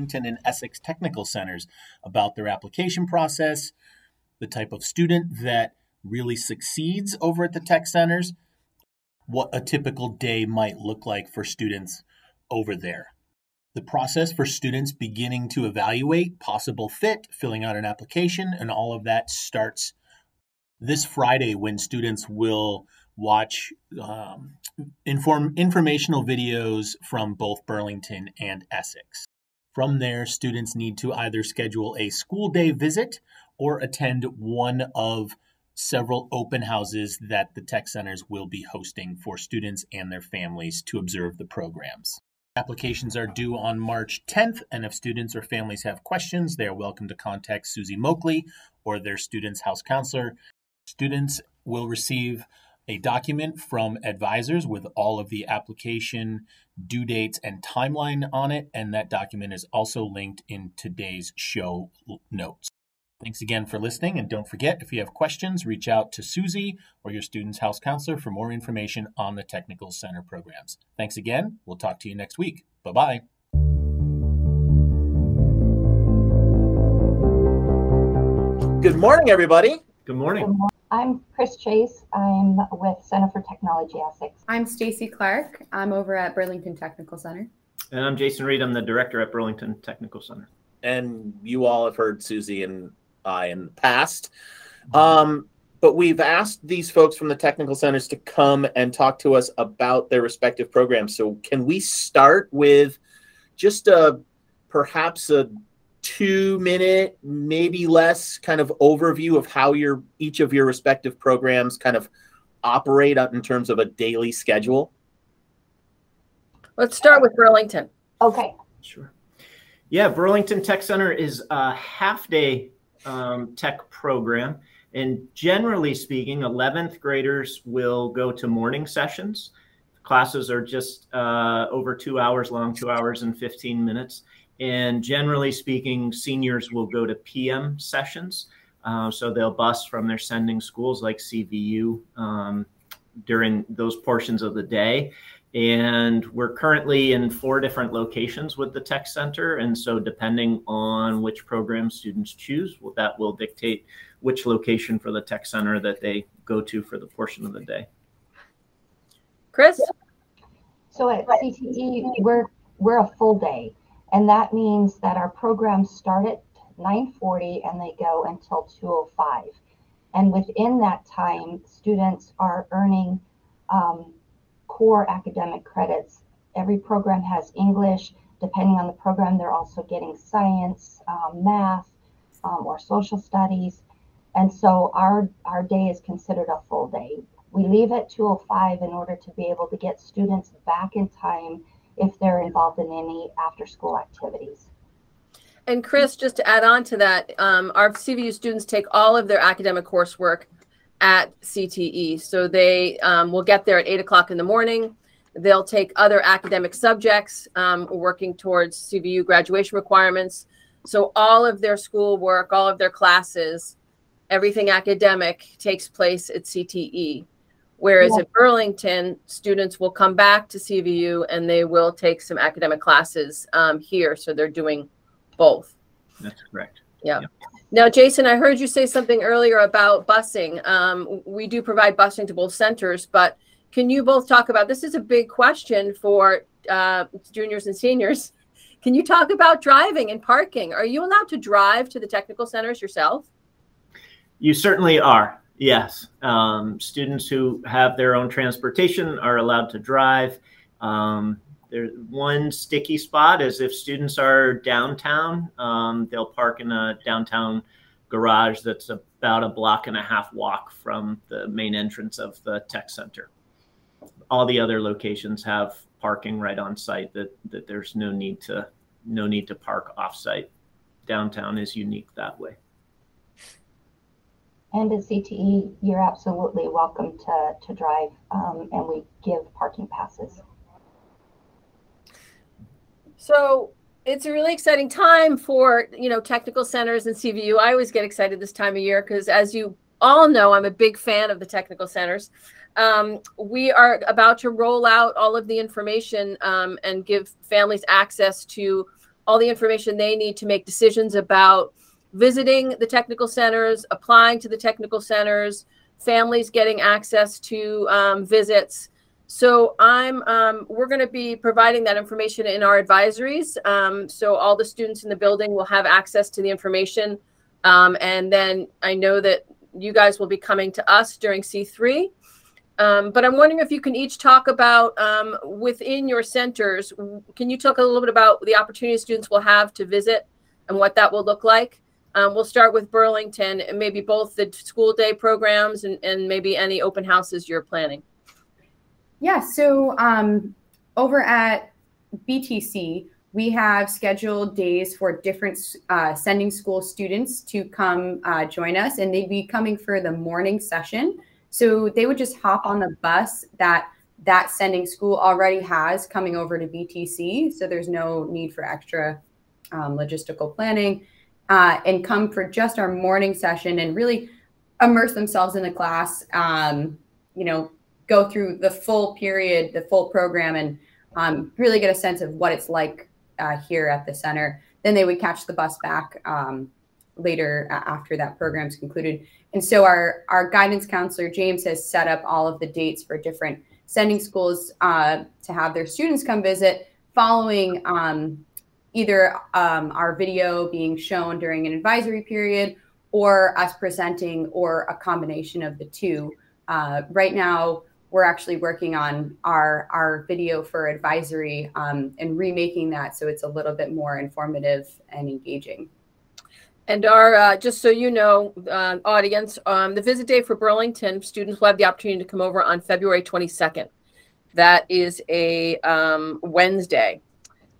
folks Burlington and Essex Technical Centers about their application process, the type of student that really succeeds over at the tech centers, what a typical day might look like for students over there. The process for students beginning to evaluate possible fit, filling out an application, and all of that starts this Friday when students will watch um, inform informational videos from both Burlington and Essex. From there, students need to either schedule a school day visit or attend one of several open houses that the tech centers will be hosting for students and their families to observe the programs. Applications are due on March 10th, and if students or families have questions, they are welcome to contact Susie Moakley or their student's house counselor. Students will receive a document from advisors with all of the application due dates and timeline on it, and that document is also linked in today's show notes. Thanks again for listening, and don't forget if you have questions, reach out to Susie or your student's house counselor for more information on the Technical Center programs. Thanks again. We'll talk to you next week. Bye bye. Good morning, everybody. Good morning. I'm Chris Chase. I'm with Center for Technology Essex. I'm Stacy Clark. I'm over at Burlington Technical Center. And I'm Jason Reed. I'm the director at Burlington Technical Center. And you all have heard Susie and I in the past. Um, but we've asked these folks from the technical centers to come and talk to us about their respective programs. So can we start with just a perhaps a two minute, maybe less kind of overview of how your each of your respective programs kind of operate in terms of a daily schedule? Let's start with Burlington. Okay. Sure. Yeah, Burlington Tech Center is a half day um, tech program. And generally speaking, 11th graders will go to morning sessions. Classes are just uh, over two hours long, two hours and 15 minutes. And generally speaking, seniors will go to PM sessions. Uh, so they'll bus from their sending schools like CVU um, during those portions of the day. And we're currently in four different locations with the Tech Center. And so, depending on which program students choose, well, that will dictate which location for the Tech Center that they go to for the portion of the day. Chris? So at CTE, we're, we're a full day. And that means that our programs start at 940 and they go until 205. And within that time, students are earning um, core academic credits. Every program has English. Depending on the program, they're also getting science, um, math, um, or social studies. And so our, our day is considered a full day. We leave at 205 in order to be able to get students back in time if they're involved in any after school activities. And Chris, just to add on to that, um, our CVU students take all of their academic coursework at CTE. So they um, will get there at eight o'clock in the morning. They'll take other academic subjects, um, working towards CVU graduation requirements. So all of their schoolwork, all of their classes, everything academic takes place at CTE. Whereas yeah. at Burlington, students will come back to CVU and they will take some academic classes um, here. So they're doing both. That's correct. Yeah. yeah. Now, Jason, I heard you say something earlier about busing. Um, we do provide busing to both centers, but can you both talk about this? Is a big question for uh, juniors and seniors. Can you talk about driving and parking? Are you allowed to drive to the technical centers yourself? You certainly are. Yes, um, students who have their own transportation are allowed to drive. Um, one sticky spot is if students are downtown, um, they'll park in a downtown garage that's about a block and a half walk from the main entrance of the tech center. All the other locations have parking right on site that, that there's no need to no need to park off site. Downtown is unique that way. And at CTE, you're absolutely welcome to, to drive, um, and we give parking passes. So it's a really exciting time for you know technical centers and CVU. I always get excited this time of year because, as you all know, I'm a big fan of the technical centers. um, we are about to roll out all of the information um, and give families access to all the information they need to make decisions about visiting the technical centers, applying to the technical centers, families getting access to um, visits. So I'm um, we're going to be providing that information in our advisories. Um, so all the students in the building will have access to the information, um, and then I know that you guys will be coming to us during C3. Um, but I'm wondering if you can each talk about um, within your centers. Can you talk a little bit about the opportunities students will have to visit and what that will look like? Um, we'll start with Burlington and maybe both the school day programs and, and maybe any open houses you're planning. Yeah, so um, over at BTC, we have scheduled days for different uh, sending school students to come uh, join us, and they'd be coming for the morning session. So they would just hop on the bus that that sending school already has coming over to BTC. So there's no need for extra um, logistical planning uh, and come for just our morning session and really immerse themselves in the class. Um, you know, go through the full period, the full program, and um, really get a sense of what it's like uh, here at the center. Then they would catch the bus back um, later after that program's concluded. And so our our guidance counselor James has set up all of the dates for different sending schools uh, to have their students come visit following um, either um, our video being shown during an advisory period or us presenting or a combination of the two. Uh, right now, we're actually working on our, our video for advisory um, and remaking that so it's a little bit more informative and engaging. And our, uh, just so you know, uh, audience, um, the visit day for Burlington students will have the opportunity to come over on February 22nd. That is a um, Wednesday.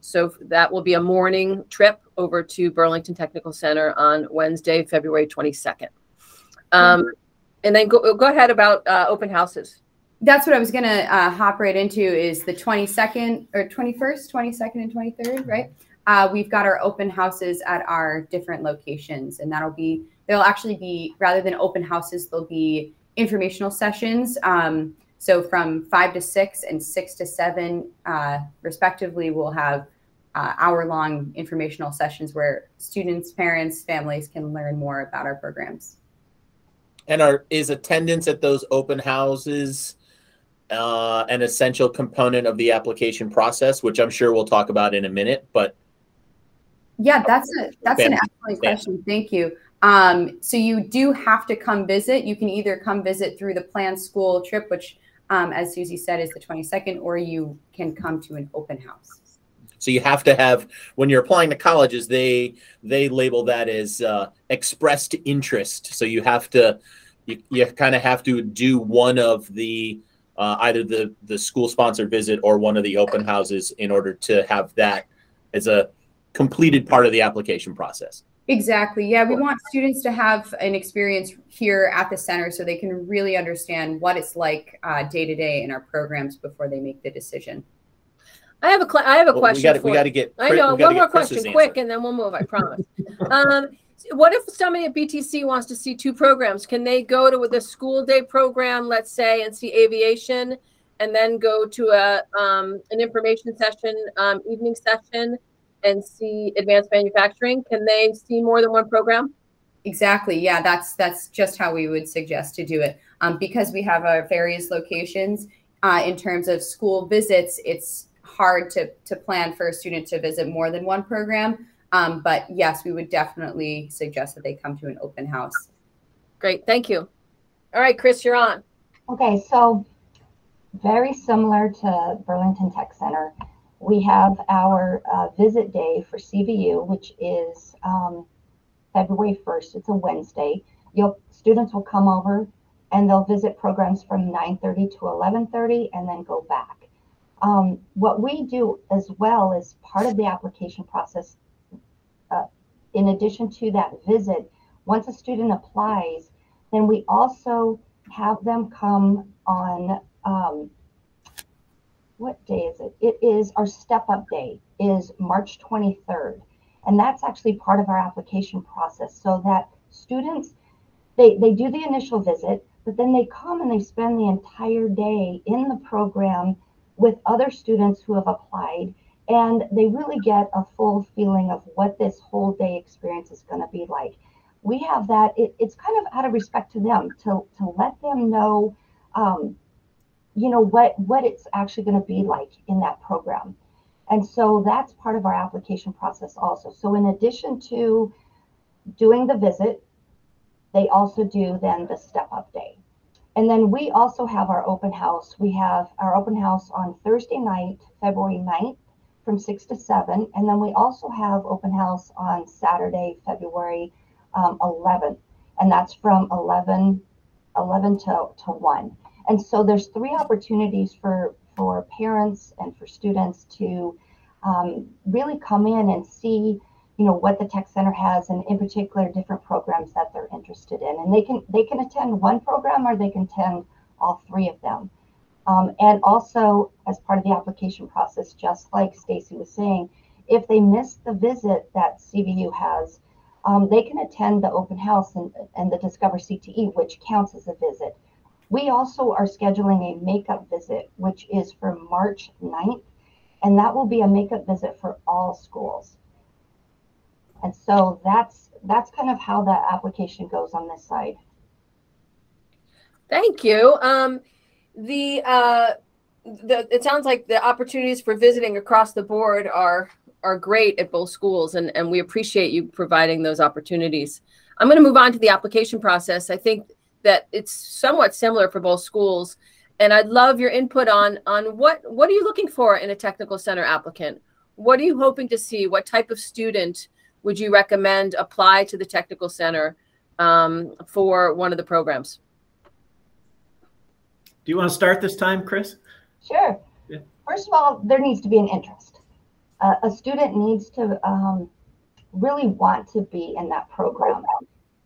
So that will be a morning trip over to Burlington Technical Center on Wednesday, February 22nd. Um, mm-hmm. And then go, go ahead about uh, open houses. That's what I was going to uh, hop right into is the 22nd or 21st, 22nd and 23rd, right? Uh, we've got our open houses at our different locations and that'll be, they'll actually be, rather than open houses, they'll be informational sessions. Um, so from five to six and six to seven, uh, respectively, we'll have uh, hour long informational sessions where students, parents, families can learn more about our programs. And are is attendance at those open houses uh, an essential component of the application process, which I'm sure we'll talk about in a minute. But yeah, that's a that's an excellent question. Thank you. Um, so you do have to come visit. You can either come visit through the planned school trip, which um, as Susie said, is the 22nd, or you can come to an open house. So you have to have when you're applying to colleges, they they label that as uh, expressed interest. So you have to you, you kind of have to do one of the uh, either the the school sponsored visit or one of the open houses in order to have that as a completed part of the application process. Exactly. Yeah, we want students to have an experience here at the center so they can really understand what it's like uh, day to day in our programs before they make the decision. I have a cl- I have a well, question. We got we got to get. I know one more question, quick, and then we'll move. I promise. um, what if somebody at BTC wants to see two programs? Can they go to the school day program, let's say, and see aviation, and then go to a um, an information session, um, evening session, and see advanced manufacturing? Can they see more than one program? Exactly. Yeah, that's that's just how we would suggest to do it. Um, because we have our various locations uh, in terms of school visits, it's hard to to plan for a student to visit more than one program. Um, but yes, we would definitely suggest that they come to an open house. Great, thank you. All right, Chris, you're on. Okay, so very similar to Burlington Tech Center we have our uh, visit day for CVU, which is um, February 1st. It's a Wednesday. Students will come over and they'll visit programs from 9.30 to 11.30 and then go back. Um, what we do as well as part of the application process, uh, in addition to that visit, once a student applies, then we also have them come on um, what day is it? It is our step up day is March 23rd. And that's actually part of our application process so that students they, they do the initial visit, but then they come and they spend the entire day in the program with other students who have applied and they really get a full feeling of what this whole day experience is going to be like we have that it, it's kind of out of respect to them to, to let them know um, you know what what it's actually going to be like in that program. And so that's part of our application process also. So in addition to doing the visit they also do then the step up day. And then we also have our open house. We have our open house on thursday night february 9th from 6 to 7 and then we also have open house on saturday february um, 11th and that's from 11 11 to, to 1 and so there's three opportunities for for parents and for students to um, really come in and see you know what the tech center has and in particular different programs that they're interested in. And they can they can attend one program or they can attend all three of them. Um, and also as part of the application process just like stacy was saying if they miss the visit that cvu has um, they can attend the open house and, and the discover cte which counts as a visit we also are scheduling a makeup visit which is for march 9th and that will be a makeup visit for all schools. And so that's that's kind of how that application goes on this side. Thank you. Um, the uh, the it sounds like the opportunities for visiting across the board are are great at both schools and and we appreciate you providing those opportunities. I'm going to move on to the application process. I think that it's somewhat similar for both schools. And i'd love your input on on what what are you looking for in a technical center applicant? What are you hoping to see? What type of student would you recommend apply to the technical center um, for one of the programs? Do you want to start this time chris? Sure. Yeah. first of all there needs to be an interest. Uh, a student needs to um, really want to be in that program.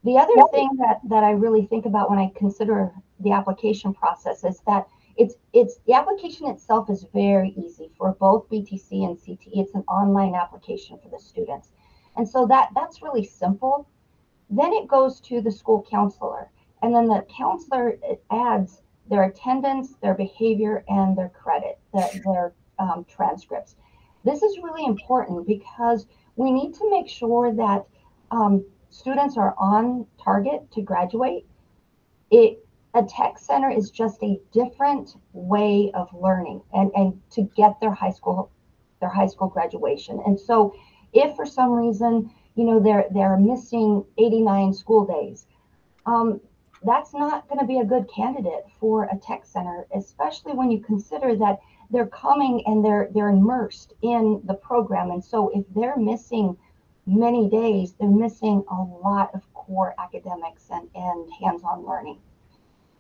The other thing that, that I really think about when I consider the application process is that it's it's the application itself is very easy for both BTC and CTE. It's an online application for the students. And so that that's really simple. Then it goes to the school counselor. And then the counselor adds their attendance, their behavior, and their credit, their, their um, transcripts. This is really important because we need to make sure that um, students are on target to graduate. It a tech center is just a different way of learning and, and to get their high school their high school graduation. And so if for some reason, you know, they're they're missing 89 school days, um, that's not going to be a good candidate for a tech center, especially when you consider that they're coming and they're they're immersed in the program and so if they're missing many days they're missing a lot of core academics and, and hands-on learning.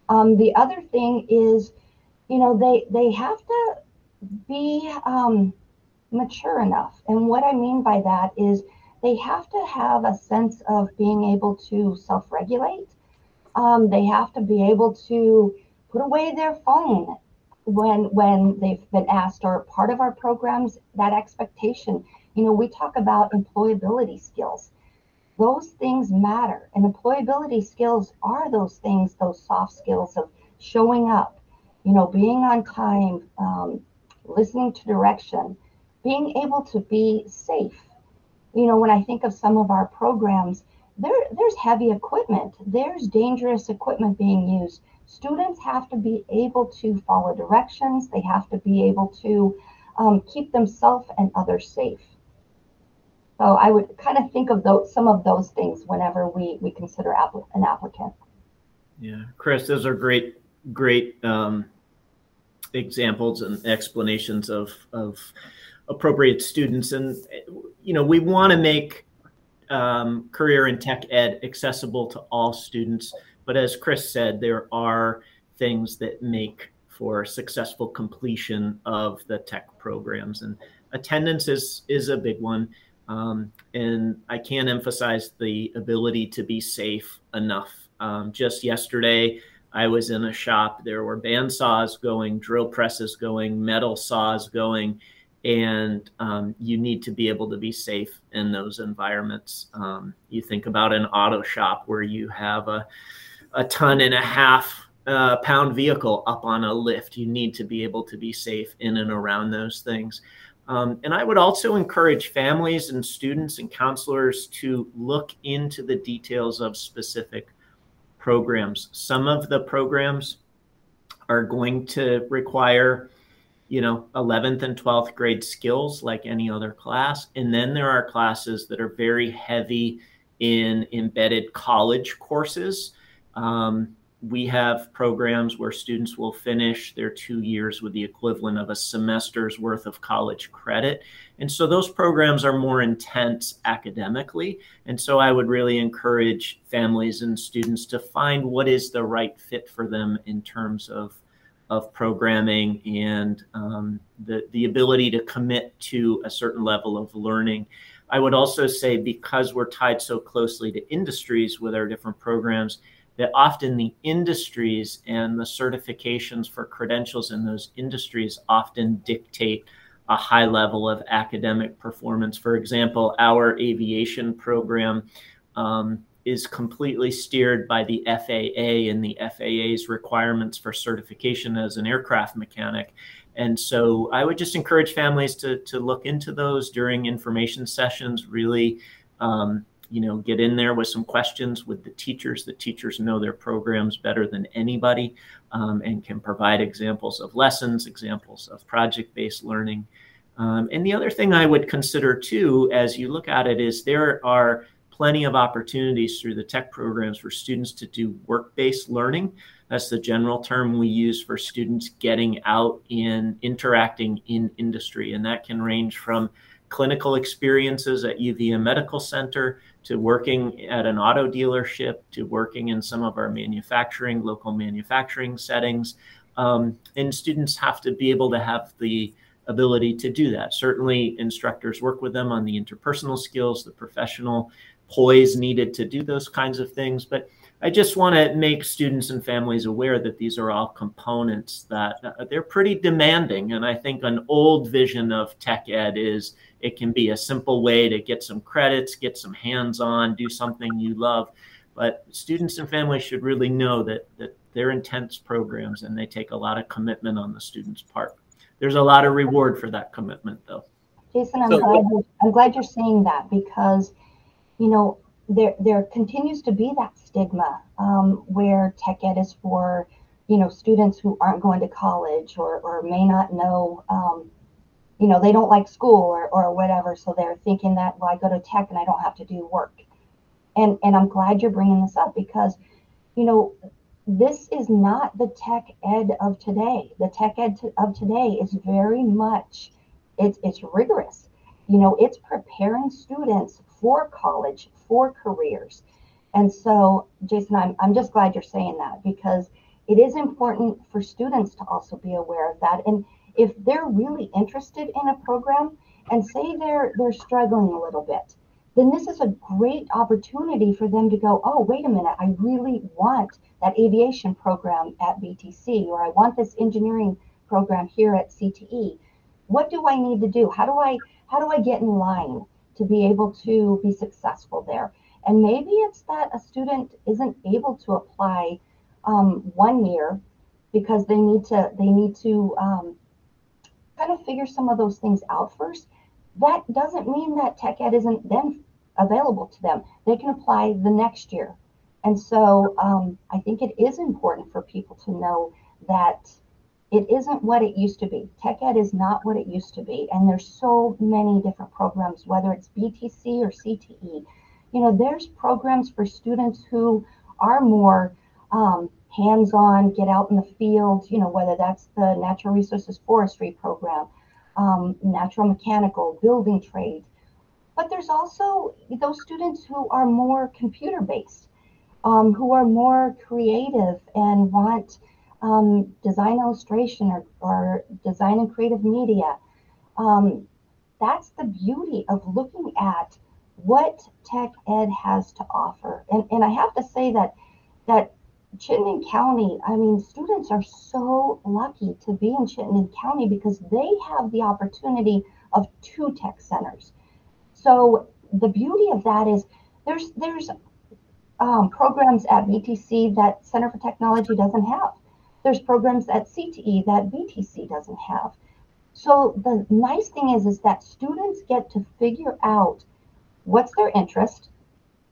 Um, the other thing is you know they they have to be um, mature enough. And what i mean by that is they have to have a sense of being able to self-regulate. Um, they have to be able to put away their phone when when they've been asked or part of our programs that expectation you know we talk about employability skills those things matter and employability skills are those things those soft skills of showing up you know being on time um, listening to direction being able to be safe you know when i think of some of our programs there there's heavy equipment there's dangerous equipment being used students have to be able to follow directions. They have to be able to um, keep themselves and others safe. So I would kind of think of those, some of those things whenever we, we consider an applicant. Yeah, Chris, those are great, great um, examples and explanations of, of appropriate students. And, you know, we want to make um, career in tech ed accessible to all students. But as Chris said, there are things that make for successful completion of the tech programs, and attendance is is a big one. Um, and I can't emphasize the ability to be safe enough. Um, just yesterday, I was in a shop. There were band saws going, drill presses going, metal saws going, and um, you need to be able to be safe in those environments. Um, you think about an auto shop where you have a a ton and a half uh, pound vehicle up on a lift. You need to be able to be safe in and around those things. Um, and I would also encourage families and students and counselors to look into the details of specific programs. Some of the programs are going to require, you know, 11th and 12th grade skills like any other class. And then there are classes that are very heavy in embedded college courses. Um, we have programs where students will finish their two years with the equivalent of a semester's worth of college credit. And so those programs are more intense academically. And so I would really encourage families and students to find what is the right fit for them in terms of, of programming and um, the, the ability to commit to a certain level of learning. I would also say because we're tied so closely to industries with our different programs, that often the industries and the certifications for credentials in those industries often dictate a high level of academic performance. For example, our aviation program um, is completely steered by the FAA and the FAA's requirements for certification as an aircraft mechanic. And so I would just encourage families to, to look into those during information sessions, really um, you know get in there with some questions with the teachers. The teachers know their programs better than anybody um, and can provide examples of lessons examples of project-based learning. Um, and the other thing i would consider too as you look at it is there are plenty of opportunities through the tech programs for students to do work-based learning. That's the general term we use for students getting out in interacting in industry and that can range from clinical experiences at UVM Medical Center to working at an auto dealership to working in some of our manufacturing, local manufacturing settings. Um, and students have to be able to have the ability to do that. Certainly, instructors work with them on the interpersonal skills, the professional poise needed to do those kinds of things. But I just want to make students and families aware that these are all components that uh, they're pretty demanding. And I think an old vision of tech ed is it can be a simple way to get some credits, get some hands on, do something you love. But students and families should really know that, that they're intense programs and they take a lot of commitment on the student's part. There's a lot of reward for that commitment, though. Jason, I'm, so, glad, you're, I'm glad you're saying that because, you know, there there continues to be that stigma um, where tech ed is for you know students who aren't going to college or, or may not know um, you know they don't like school or, or whatever so they're thinking that well i go to tech and i don't have to do work. And and i'm glad you're bringing this up because you know this is not the tech ed of today. The tech ed to, of today is very much it's it's rigorous. You know it's preparing students for college for careers. And so jason i'm, I'm just glad you're saying that because it is important for students to also be aware of that. And if they're really interested in a program and say they're they're struggling a little bit then this is a great opportunity for them to go oh wait a minute i really want that aviation program at btc or i want this engineering program here at cte what do i need to do? How do i how do i get in line to be able to be successful there? And maybe it's that a student isn't able to apply um, one year because they need to they need to um, kind of figure some of those things out first, that doesn't mean that tech ed isn't then available to them. They can apply the next year. And so um, I think it is important for people to know that it isn't what it used to be. Tech ed is not what it used to be. And there's so many different programs, whether it's BTC or CTE. You know, there's programs for students who are more um, hands-on, get out in the field, you know, whether that's the natural resources forestry program, um, natural mechanical, building trade. But there's also those students who are more computer-based, um, who are more creative and want um, design illustration or, or, design and creative media. Um, that's the beauty of looking at what tech ed has to offer. And, and I have to say that that Chittenden County, I mean, students are so lucky to be in Chittenden County because they have the opportunity of two tech centers. So the beauty of that is there's there's um, programs at BTC that Center for Technology doesn't have. There's programs at CTE that BTC doesn't have. So the nice thing is, is that students get to figure out what's their interest,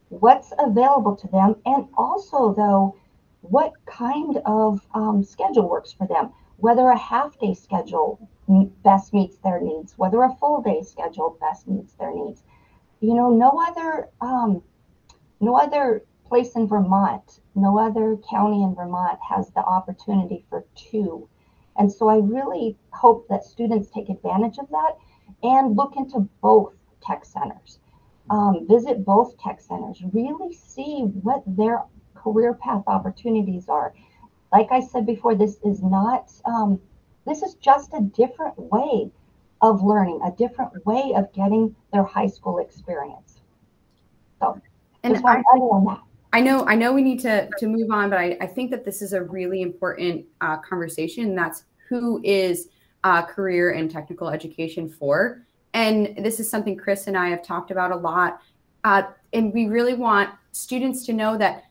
what's available to them, and also though, what kind of um, schedule works for them. Whether a half day schedule best meets their needs, whether a full day schedule best meets their needs. You know, no other um, no other place in Vermont, no other county in Vermont has the opportunity for two. And so I really hope that students take advantage of that and look into both tech centers. Um, visit both tech centers, really see what their career path opportunities are. Like I said before, this is not, um, this is just a different way of learning, a different way of getting their high school experience. So, and just to on that. I know, I know we need to to move on, but I, I think that this is a really important uh, conversation. That's who is uh, career and technical education for, and this is something Chris and I have talked about a lot. Uh, and we really want students to know that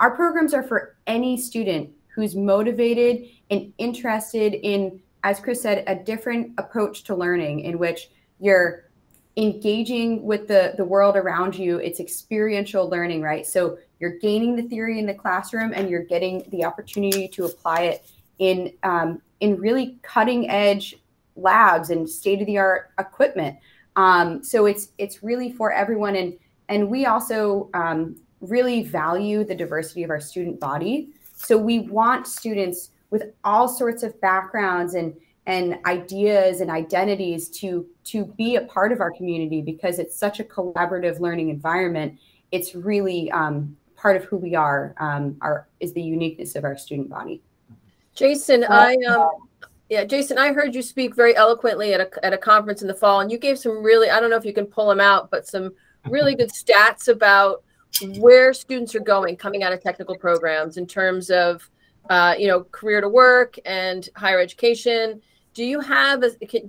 our programs are for any student who's motivated and interested in, as Chris said, a different approach to learning in which you're engaging with the the world around you. It's experiential learning right? So you're gaining the theory in the classroom and you're getting the opportunity to apply it in um, in really cutting edge labs and state of the art equipment. Um, so it's it's really for everyone. And and we also um, really value the diversity of our student body. So we want students with all sorts of backgrounds and and ideas and identities to to be a part of our community because it's such a collaborative learning environment. It's really um, part of who we are um, our is the uniqueness of our student body. Jason i um yeah jason i heard you speak very eloquently at a, at a conference in the fall and you gave some really i don't know if you can pull them out but some really good stats about where students are going coming out of technical programs in terms of uh, you know career to work and higher education. Do you have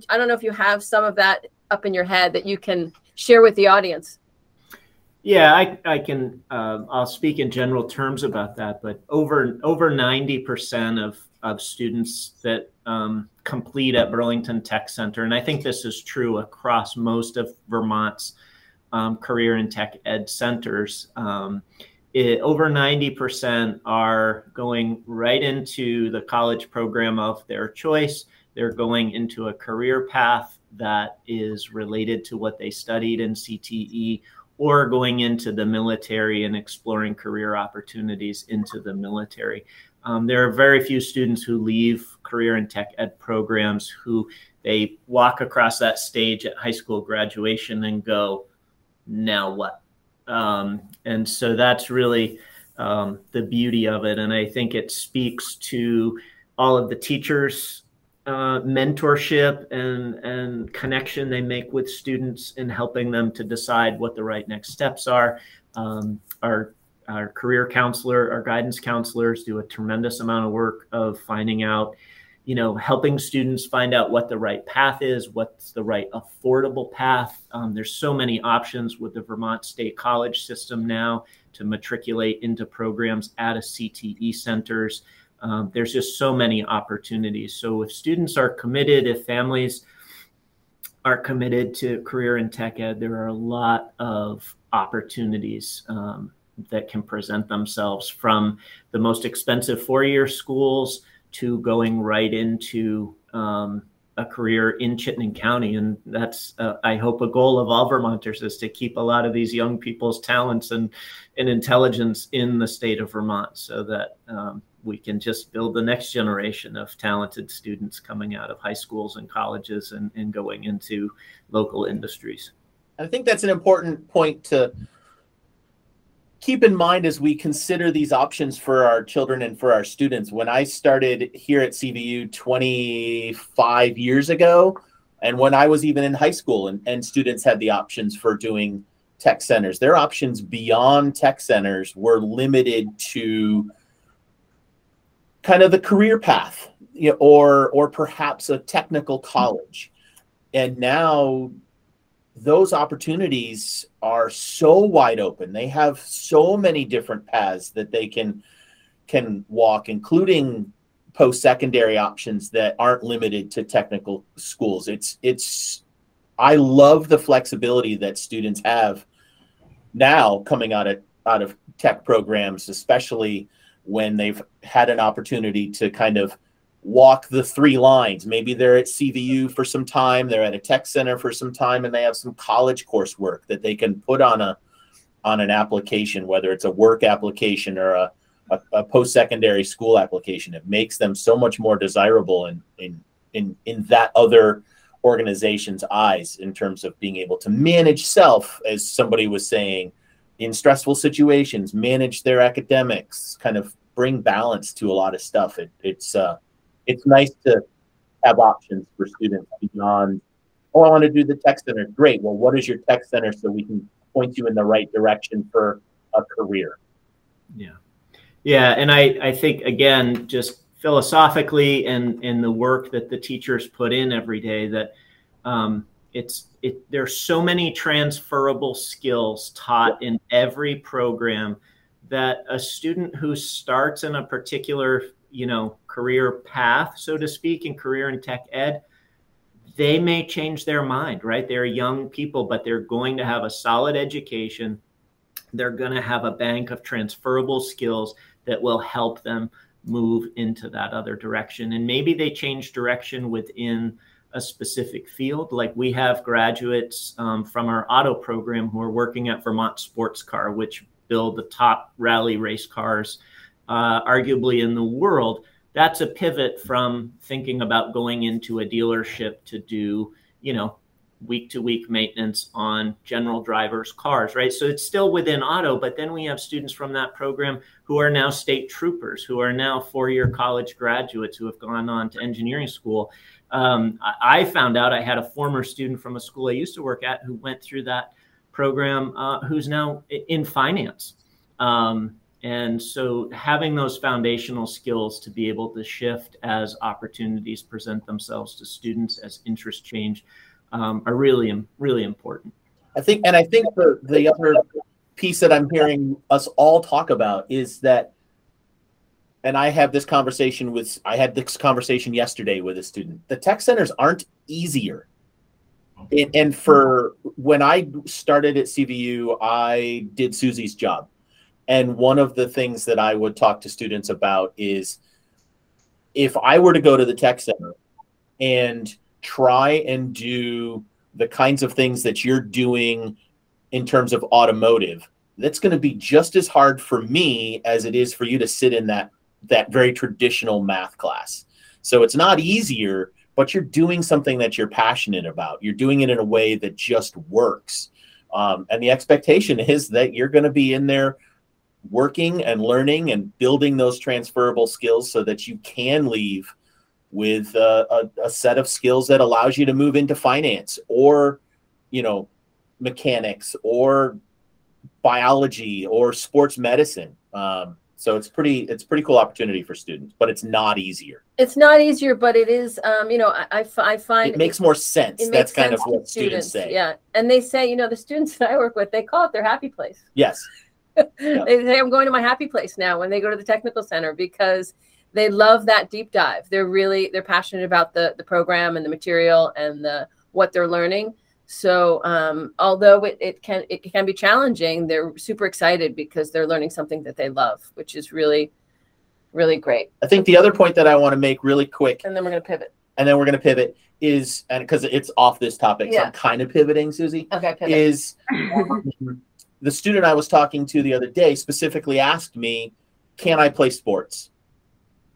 I don't know if you have some of that up in your head that you can share with the audience. Yeah i, I can uh, i'll speak in general terms about that but over over 90% of of students that um, complete at burlington tech center and i think this is true across most of vermont's um, career and tech ed centers um, it, over 90% are going right into the college program of their choice they're going into a career path that is related to what they studied in CTE or going into the military and exploring career opportunities into the military. Um, there are very few students who leave career and tech ed programs who they walk across that stage at high school graduation and go, now what? Um, and so that's really um, the beauty of it. And I think it speaks to all of the teachers uh, mentorship and and connection they make with students in helping them to decide what the right next steps are. Um, our our career counselor, our guidance counselors do a tremendous amount of work of finding out, you know, helping students find out what the right path is, what's the right affordable path. Um, there's so many options with the Vermont State College system now to matriculate into programs at a CTE centers. Um, there's just so many opportunities. So if students are committed, if families are committed to career in tech ed, there are a lot of opportunities um, that can present themselves from the most expensive four-year schools to going right into um, a career in Chittenden County. And that's, uh, I hope, a goal of all Vermonters is to keep a lot of these young people's talents and, and intelligence in the state of Vermont so that um, we can just build the next generation of talented students coming out of high schools and colleges and, and going into local industries. I think that's an important point to keep in mind as we consider these options for our children and for our students. When I started here at CVU 25 years ago, and when I was even in high school, and, and students had the options for doing tech centers, their options beyond tech centers were limited to kind of the career path you know, or or perhaps a technical college and now those opportunities are so wide open. They have so many different paths that they can can walk, including post-secondary options that aren't limited to technical schools. It's it's I love the flexibility that students have now coming out of out of tech programs, especially when they've had an opportunity to kind of walk the three lines. Maybe they're at CVU for some time, they're at a tech center for some time, and they have some college coursework that they can put on a on an application, whether it's a work application or a, a, a post-secondary school application. It makes them so much more desirable in in in in that other organization's eyes in terms of being able to manage self, as somebody was saying, in stressful situations, manage their academics, kind of bring balance to a lot of stuff. It, it's uh, it's nice to have options for students beyond. Oh, I want to do the tech center. Great. Well, what is your tech center so we can point you in the right direction for a career? Yeah, yeah, and I I think again just philosophically and in the work that the teachers put in every day that um, it's it there's so many transferable skills taught in every program that a student who starts in a particular you know career path so to speak in career in tech ed they may change their mind right they're young people but they're going to have a solid education they're going to have a bank of transferable skills that will help them move into that other direction and maybe they change direction within a specific field. Like we have graduates um, from our auto program who are working at Vermont Sports Car, which build the top rally race cars, uh, arguably in the world. That's a pivot from thinking about going into a dealership to do, you know, week to week maintenance on general drivers' cars, right? So it's still within auto, but then we have students from that program who are now state troopers, who are now four year college graduates who have gone on to engineering school. Um, I found out I had a former student from a school I used to work at who went through that program, uh, who's now in finance. Um, and so having those foundational skills to be able to shift as opportunities present themselves to students as interest change um, are really, really important. I think, and I think the, the other piece that I'm hearing us all talk about is that and I have this conversation with I had this conversation yesterday with a student. The tech centers aren't easier. And, and for when I started at CVU, I did Susie's job. And one of the things that I would talk to students about is if I were to go to the tech center and try and do the kinds of things that you're doing in terms of automotive, that's going to be just as hard for me as it is for you to sit in that that very traditional math class. So it's not easier, but you're doing something that you're passionate about. You're doing it in a way that just works. Um, and the expectation is that you're going to be in there working and learning and building those transferable skills so that you can leave with a, a, a set of skills that allows you to move into finance or, you know, mechanics or biology or sports medicine. Um, so it's pretty it's pretty cool opportunity for students, but it's not easier. It's not easier, but it is. Um, you know, I, I find it makes more sense. That's kind sense of what students, students, say. Yeah, and they say, you know, the students that I work with, they call it their happy place. Yes. Yeah. They say I'm going to my happy place now when they go to the technical center because they love that deep dive. They're really they're passionate about the the program and the material and the what they're learning so um, although it, it can it can be challenging, they're super excited because they're learning something that they love, which is really, really great. I think the other point that I want to make really quick, and then we're going to pivot. And then we're going to pivot is and because it's off this topic, yeah. so I'm kind of pivoting, Susie. Okay, pivot. Is the student I was talking to the other day specifically asked me, "Can I play sports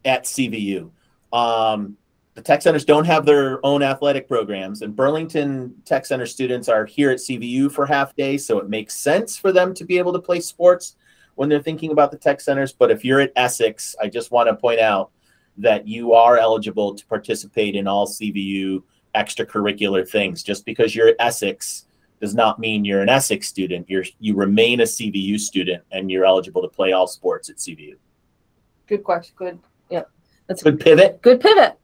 at CVU?" Um, the tech centers don't have their own athletic programs and burlington tech center students are here at cvu for half day so it makes sense for them to be able to play sports when they're thinking about the tech centers but if you're at essex i just want to point out that you are eligible to participate in all cvu extracurricular things just because you're at essex does not mean you're an essex student. You're you remain a cvu student and you're eligible to play all sports at cvu good question. Good. Yeah that's good pivot. Good pivot.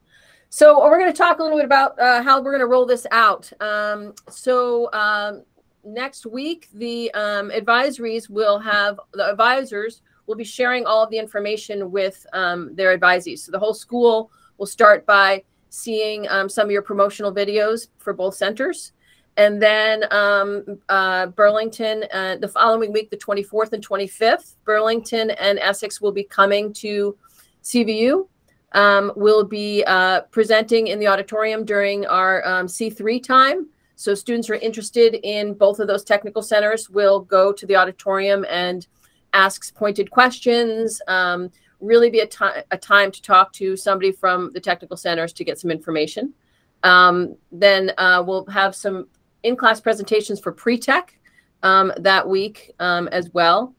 So we're going to talk a little bit about uh, how we're going to roll this out. Um, so um, next week, the um, advisories will have the advisors will be sharing all of the information with um, their advisees. So the whole school will start by seeing um, some of your promotional videos for both centers. And then um, uh, Burlington, uh, the following week, the 24th and 25th, Burlington and Essex will be coming to CVU. Um, will be uh, presenting in the auditorium during our um, C3 time. So students who are interested in both of those technical centers will go to the auditorium and ask pointed questions. Um, really be a, a time to talk to somebody from the technical centers to get some information. Um, then uh, we'll have some in-class presentations for pre-tech um, that week um, as well.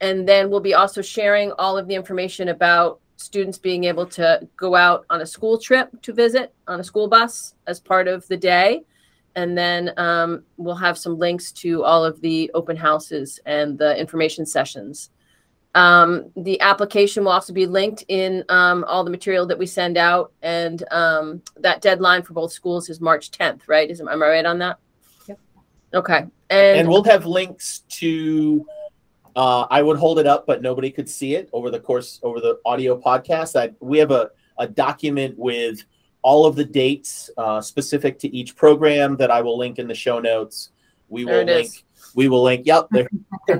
And then we'll be also sharing all of the information about students being able to go out on a school trip to visit on a school bus as part of the day. And then um, we'll have some links to all of the open houses and the information sessions. Um, the application will also be linked in um, all the material that we send out. And um, that deadline for both schools is March 10th, right? Is, am I right on that? Yep. Okay. And, and we'll have links to uh, I would hold it up, but nobody could see it over the course over the audio podcast. I, we have a, a document with all of the dates uh, specific to each program that I will link in the show notes. We There will link. is. We will link. Yep. There,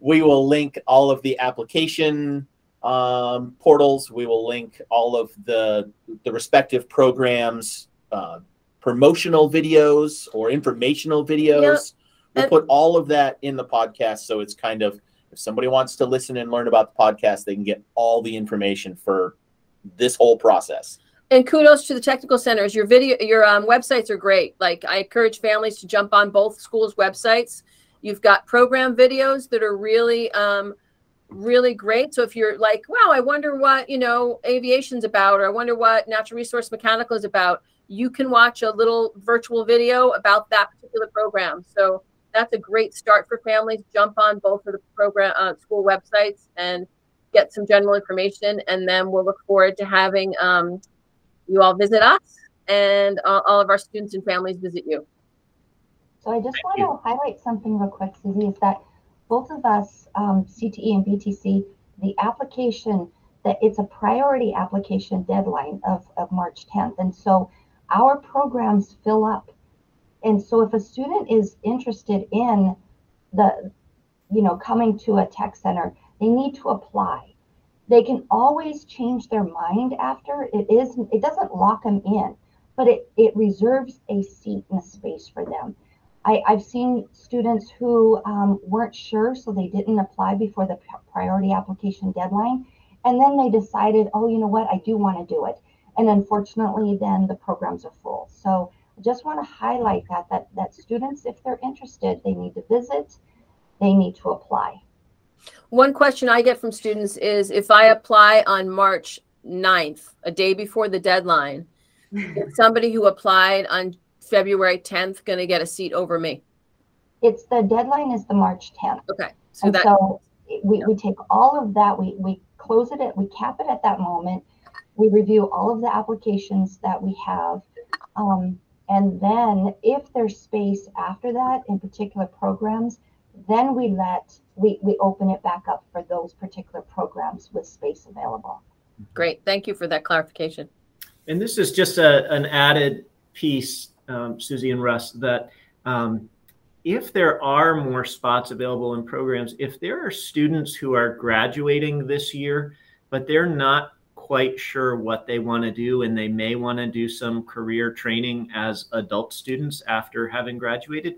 we will link all of the application um, portals. We will link all of the the respective programs, uh, promotional videos or informational videos. We'll And- put all of that in the podcast, so it's kind of if somebody wants to listen and learn about the podcast, they can get all the information for this whole process. and kudos to the technical centers. Your video, your um, websites are great. Like I encourage families to jump on both schools' websites. You've got program videos that are really, um, really great. So if you're like, wow, I wonder what you know aviation's about, or I wonder what natural resource mechanical is about, you can watch a little virtual video about that particular program. So that's a great start for families. Jump on both of the program uh, school websites and get some general information, and then we'll look forward to having. Um, you all visit us and all, all of our students and families visit you. So I just want to highlight something real quick, Susie, is that both of us, um, CTE and BTC, the application that it's a priority application deadline of, of March 10th. And so our programs fill up. And so if a student is interested in the, you know, coming to a tech center, they need to apply. They can always change their mind after. It is it doesn't lock them in, but it, it reserves a seat and a space for them. I, I've seen students who um, weren't sure, so they didn't apply before the priority application deadline. And then they decided, oh, you know what, I do want to do it. And unfortunately, then the programs are full. So I just want to highlight that, that, that students, if they're interested, they need to visit, they need to apply. One question I get from students is if I apply on March 9th, a day before the deadline, is somebody who applied on February 10th going to get a seat over me? It's the deadline is the March 10th. Okay. So And that so we, we take all of that, we, we close it at, we cap it at that moment. We review all of the applications that we have. Um, and then if there's space after that in particular programs, then we let, we, we open it back up for those particular programs with space available. great. Thank you for that clarification. And this is just a, an added piece, um, Susie and Russ, that um, if there are more spots available in programs, if there are students who are graduating this year, but they're not quite sure what they want to do and they may want to do some career training as adult students after having graduated,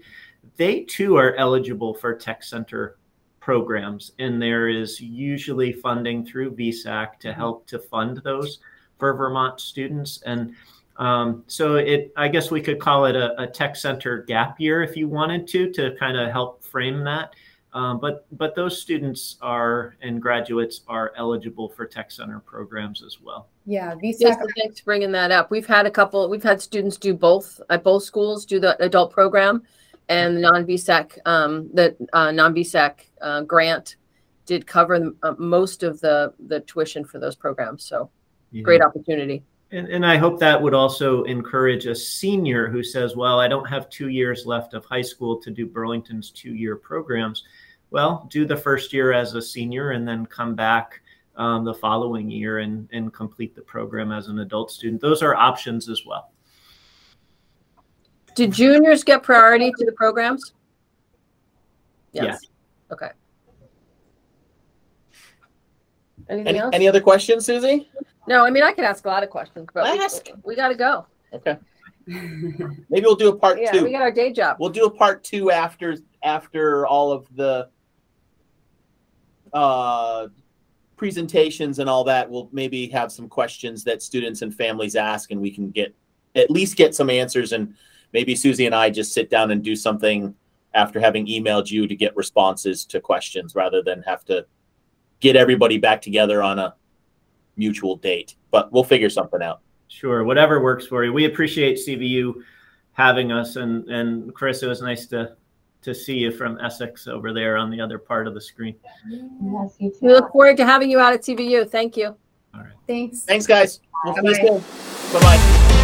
they too are eligible for tech center programs. And there is usually funding through VSAC to help to fund those for Vermont students. And um, so it, I guess we could call it a, a tech center gap year if you wanted to, to kind of help frame that. Um, but but those students are and graduates are eligible for tech center programs as well. Yeah, Yes, VSAC. thanks for bringing that up. We've had a couple, we've had students do both at both schools, do the adult program and the non-VSAC, um, the uh, non-VSAC uh, grant did cover uh, most of the, the tuition for those programs. So great opportunity. And, and I hope that would also encourage a senior who says, well, I don't have two years left of high school to do Burlington's two year programs. Well, do the first year as a senior and then come back um, the following year and, and complete the program as an adult student. Those are options as well. Do juniors get priority to the programs? Yes. Okay. Anything Any, else? any other questions, Susie? No, I mean I could ask a lot of questions, but we, Ask. we got to go. Okay. Maybe we'll do a part Yeah, two. we got our day job. we'll do a part two after after all of the uh, presentations and all that. We'll maybe have some questions that students and families ask, and we can get at least get some answers. And maybe Susie and I just sit down and do something after having emailed you to get responses to questions, rather than have to get everybody back together on a mutual date. But we'll figure something out. Sure, whatever works for you. We appreciate CVU having us, and and Chris, it was nice to to see you from Essex over there on the other part of the screen. Yes, you too. We look forward to having you out at CVU. Thank you. All right. Thanks. Thanks, guys. We'll see you Bye-bye. Bye bye.